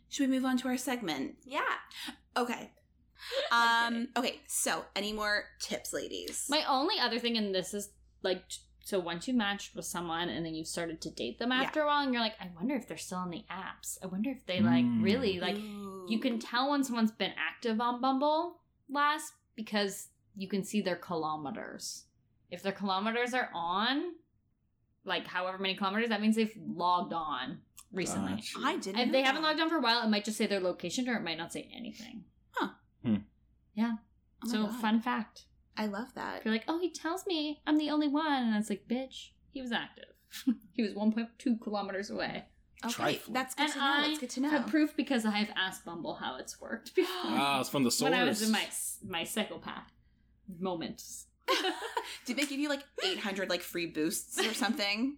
should we move on to our segment? Yeah. Okay. <laughs> Um. Okay. So, any more tips, ladies? My only other thing in this is like, t- so once you matched with someone and then you started to date them Yeah. after a while, and you're like, I wonder if they're still on the apps. I wonder if they like Mm. really like. You can tell when someone's been active on Bumble last because you can see their kilometers. If their kilometers are on, like however many kilometers, that means they've logged on recently. Gotcha. I didn't. If know they haven't that. logged on for a while, it might just say their location or it might not say anything. Oh my so, God. fun fact. I love that. You're like, oh, he tells me I'm the only one, and it's like, bitch, he was active. <laughs> he was 1.2 kilometers away. Okay, Trifling. that's good And to know. I That's good to know. have proof because I have asked Bumble how it's worked <laughs> before. Ah, it's from the source. when I was in my my psychopath moments. <laughs> Did they give you like 800 like free boosts or something?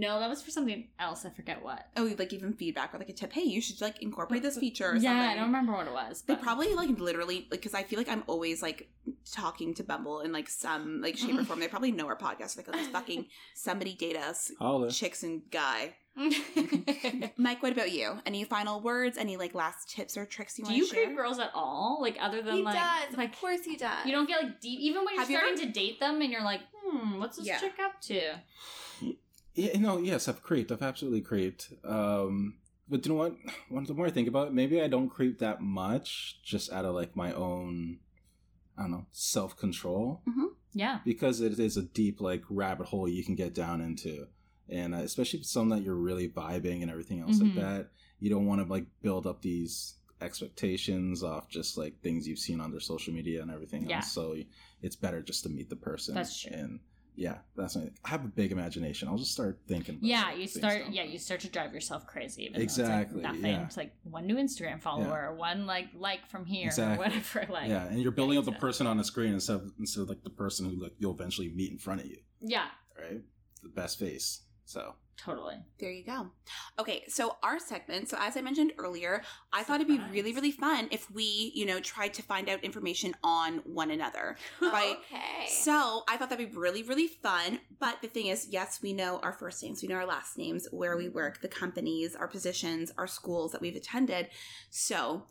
No, that was for something else. I forget what. oh, like even feedback or like a tip. Hey, you should like incorporate this feature or yeah, something. I don't remember what it was. They probably like literally like because I feel like I'm always like talking to Bumble in like some like shape or <laughs> form. They probably know our podcast. Like, this fucking <laughs> somebody date us, Holla. chicks and guy. <laughs> Mike, what about you? Any final words? Any like last tips or tricks you want to share? Do you share? creep girls at all? Like other than He like, does. like of course he does. you don't get like deep. Even when you're Have you starting to date them and you're like, hmm, what's this Yeah. chick up to? Yeah, no, yes, I've creeped. I've absolutely creeped. Um, but you know what? <sighs> One, the more I think about it, maybe I don't creep that much, just out of like my own, I don't know, self control, Yeah. because it is a deep like rabbit hole you can get down into, and uh, especially if it's something that you're really vibing and everything else Mhm. like that, you don't want to like build up these expectations off just like things you've seen on their social media and everything Yeah. else. So it's better just to meet the person. That's true. And yeah, that's my, I have a big imagination. I'll just start thinking. About Yeah, you start. Yeah, you start to drive yourself crazy. Even Exactly, it's like nothing. yeah. It's like one new Instagram follower, one like like from here, Exactly. or whatever. <laughs> Like yeah, and you're building up the person on the screen instead of instead of like the person who like you'll eventually meet in front of you, yeah, right? The best face. So totally. There you go. Okay, so our segment. So as I mentioned earlier, I thought it'd be really, really fun if we, you know, tried to find out information on one another. <laughs> Right. Okay. So I thought that'd be really, really fun. But the thing is, yes, we know our first names, we know our last names, where we work, the companies, our positions, our schools that we've attended. So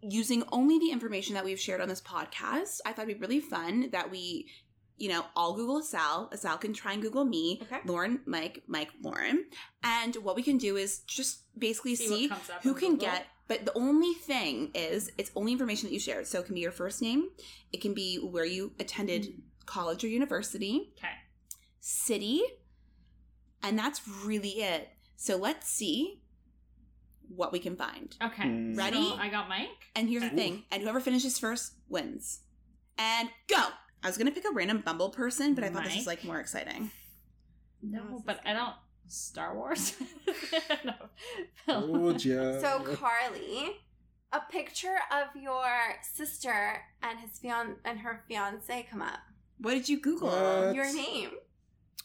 using only the information that we've shared on this podcast, I thought it'd be really fun that we, you know, all Google Sal. Sal can try and Google me. Okay. Lauren, Mike, Mike, Lauren. And what we can do is just basically See see, who can Google. get. But the only thing is, it's only information that you shared. So it can be your first name, it can be where you attended Mm. college or university, Okay. city, and that's really it. So let's see what we can find. Okay. Mm. Ready? So I got Mike. And here's the thing, and whoever finishes first wins. And go! I was gonna pick a random Bumble person, but I thought this was like more exciting. No, but I don't. Star Wars. <laughs> no. Told ya. So Carly, a picture of your sister and his fian and her fiance come up. What did you Google? What? Your name.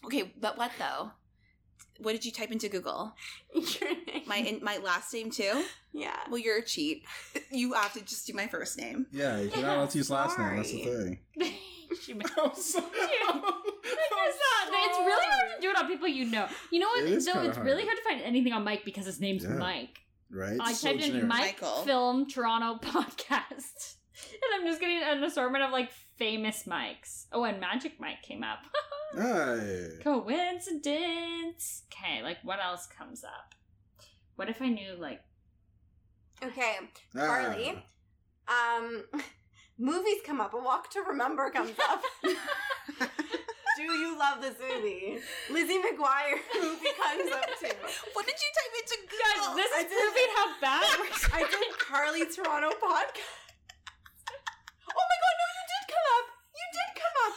Okay, but what though? What did you type into Google? Your name. My in, my last name too. yeah. Well, you're a cheat. <laughs> You have to just do my first name. yeah, you're not allowed to use last name. That's the thing. <laughs> she <laughs> made- I'm sorry. It's not- it's really hard to do it on people you know. You know what? It is though kinda it's really hard. hard to find anything on Mike because his name's Yeah. Mike. Right? I so typed in generic. Mike Michael. Film Toronto podcast, <laughs> and I'm just getting an assortment of like famous Mikes. Oh, and Magic Mike came up. <laughs> Hey. Coincidence. Okay, like what else comes up? What if I knew like Okay. Ah. Carly. Um, <laughs> movies come up. A Walk to Remember comes up. Do you love this movie? Lizzie McGuire movie comes up too. What did you type into Google? guys? Google? This is proving how bad I did Carly Toronto podcast. Oh my god, no, you did come up. You did come up.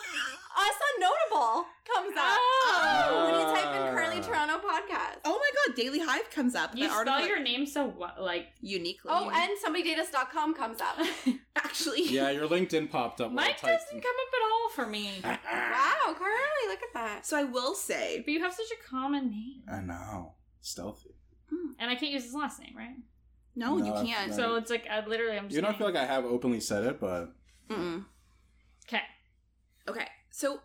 Us Unnotable comes oh. up. Oh. When you type in ah. Carly Toronto podcast. Oh my god, Daily Hive comes up. You The spell article- your name so what? Like uniquely. Oh, and somebodydateus.com comes up. <laughs> actually, <laughs> Yeah, your LinkedIn popped up. when I Mike doesn't in- come up at all for me. <laughs> Wow, Carly, look at that. So I will say, But you have such a common name, I know. Stealthy. Hmm. and I can't use his last name, right? no, No, you can't. not- So it's like I literally I'm just. You don't getting- feel like I have openly said it, but Mm-mm. Okay, Okay, so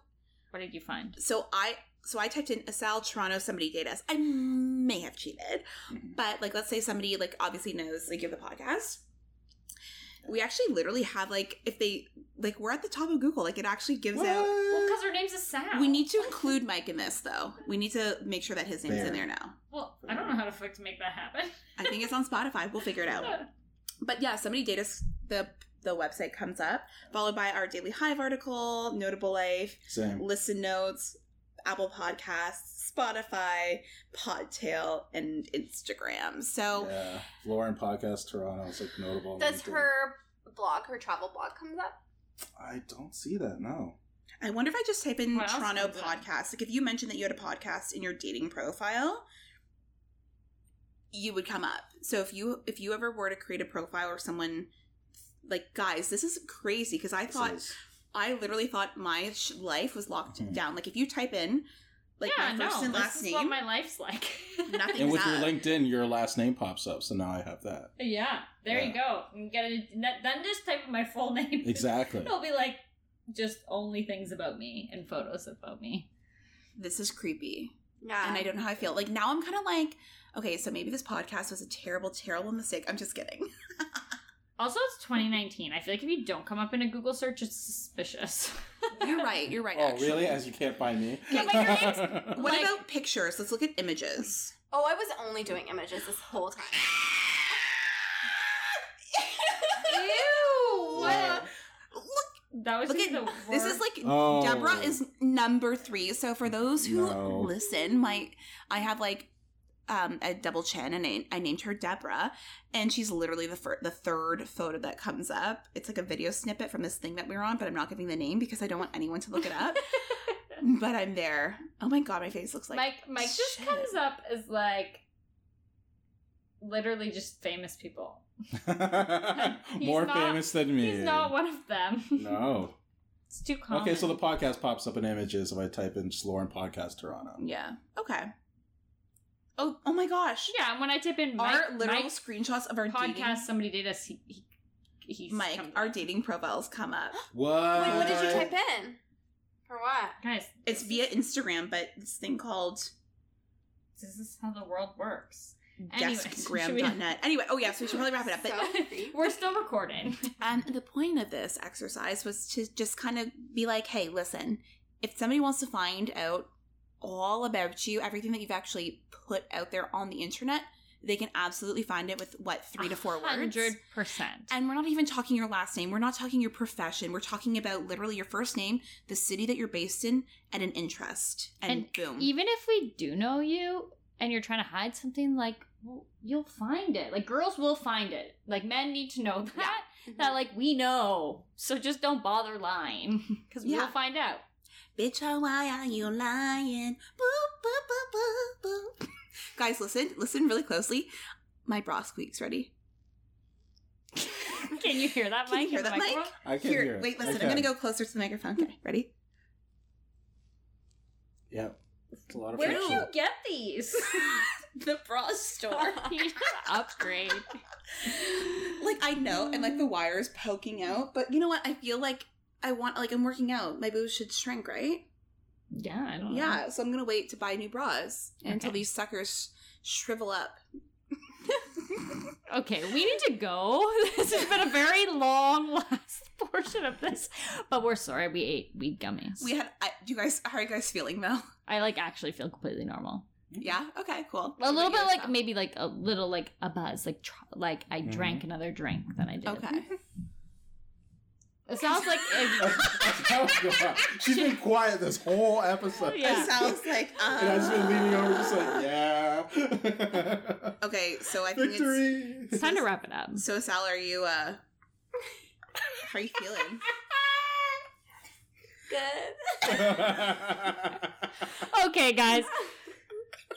what did you find? so I so I typed in Asal Toronto somebody date us. I may have cheated, Mhm. but like let's say somebody like obviously knows like you have the podcast. We actually literally have like if they like we're at the top of Google. Like it actually gives out. Well, because her name's Asal. We need to include Mike in this though. We need to make sure that his name's in there now. Well, I don't know how to fuck to make that happen. I think it's on Spotify. We'll figure it out. <laughs> But yeah, somebody date us. The the website comes up, followed by our Daily Hive article, Notable Life, Same. Listen Notes, Apple Podcasts, Spotify, Podtail, and Instagram. So yeah. Lauren podcast Toronto is like notable. Does LinkedIn. her blog, her travel blog, comes up? I don't see that. No. I wonder if I just type in What Toronto comes up? podcast. Like if you mentioned that you had a podcast in your dating profile, you would come up. So if you if you ever were to create a profile or someone like guys, this is crazy because I thought is- I literally thought my sh- life was locked Mhm. down. Like if you type in like yeah, my first no, and this last is name, what my life's like. <laughs> nothing and with your. LinkedIn, your last name pops up. So now I have that. yeah, there Yeah. you go. You get it. Then just type in my full <laughs> name. Exactly. It'll be like just only things about me and photos about me. This is creepy. Yeah. and I don't know how I feel. Like now I'm kind of like, okay, so maybe this podcast was a terrible, terrible mistake. I'm just kidding. <laughs> Also, it's 2019. I feel like if you don't come up in a Google search, it's suspicious. <laughs> You're right. You're right. Oh, actually. really? As you can't find me? Yeah, but your name's- What Like- about pictures? Let's look at images. Oh, I was only doing images this whole time. <laughs> Ew! What? Look, That was look just at the this is like Oh. Deborah is number three. So for those who No. listen, my I have like um, a double chin, and I, I named her Deborah, and she's literally the fir- the third photo that comes up. It's like a video snippet from this thing that we're on, but I'm not giving the name because I don't want anyone to look it up. <laughs> but I'm there. Oh my god, my face looks like Mike. Mike just comes up as like literally just famous people. <laughs> More not- famous than me. He's not one of them. No. <laughs> It's too common. Okay, so the podcast pops up in images if I type in just Lauren Podcast Toronto. Yeah. Okay. Oh, oh my gosh. yeah, and when I type in Mike, our literal Mike screenshots of our podcast, dating, somebody did us. He, he, he's Mike, come- our dating profiles come up. <gasps> What? Wait, what did you type in? For what? guys. It's via Instagram, but this thing called This is how the world works. Anyways, <laughs> we- deskgram.net. Anyway, oh yeah, so we should probably wrap it up. But So. <laughs> We're still recording. <laughs> um, the point of this exercise was to just kind of be like, hey, listen, if somebody wants to find out all about you, everything that you've actually put out there on the internet, they can absolutely find it with what three to four words. Hundred percent. And we're not even talking your last name. We're not talking your profession. We're talking about literally your first name, the city that you're based in, and an interest. And, And boom. Even if we do know you and you're trying to hide something, like well, you'll find it. Like girls will find it. Like men need to know that. Mm-hmm. That like we know. So just don't bother lying <laughs> because Yeah. we'll find out. Bitch, oh, why are you lying? Boop, boop, boop, boop, boop. <laughs> Guys, listen, listen really closely. My bra squeaks. Ready? <laughs> Can you hear that, <laughs> Can you hear that, Mike? I can Here, hear it. wait, listen. I'm gonna go closer to the microphone. Okay, ready? Yeah. It's a lot of Where did friction. you get these? the bra store. you should upgrade. like I know, and like the wires poking out, but you know what? I feel like I want like I'm working out. My boobs should shrink, right? Yeah, I don't know. Yeah, so I'm gonna wait to buy new bras until these suckers shrivel up. Okay, we need to go. <laughs> This has been a very long last <laughs> portion of this, but we're sorry we ate weed gummies. We had. I, do you guys? How are you guys feeling though? I like actually feel completely normal. Yeah. Okay. Cool. A little bit like yourself? maybe like a little like a buzz, like tr- like I Mhm. drank another drink than I did. Okay. <laughs> It sounds like That's how it goes. She's been quiet this whole episode. Yeah. It sounds like. Uh, <laughs> And I've just been leaning over, just like, yeah. Okay, so I think Victory. it's time to wrap it up. So Sal, are you? uh How are you feeling? <laughs> Good. <laughs> Okay, guys.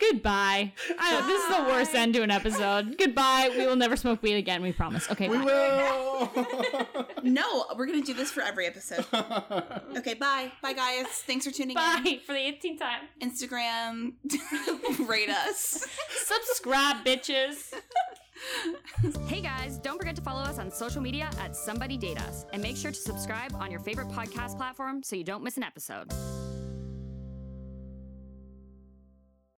Goodbye. I this is the worst end to an episode. Goodbye. We will never smoke weed again. We promise. Okay. we bye. will. <laughs> No, we're gonna do this for every episode. <laughs> Okay, bye, bye, guys. Thanks for tuning in. Bye for the 18th time. Instagram, <laughs> rate us. Subscribe, bitches. Hey guys, don't forget to follow us on social media at Somebody Date Us and make sure to subscribe on your favorite podcast platform so you don't miss an episode.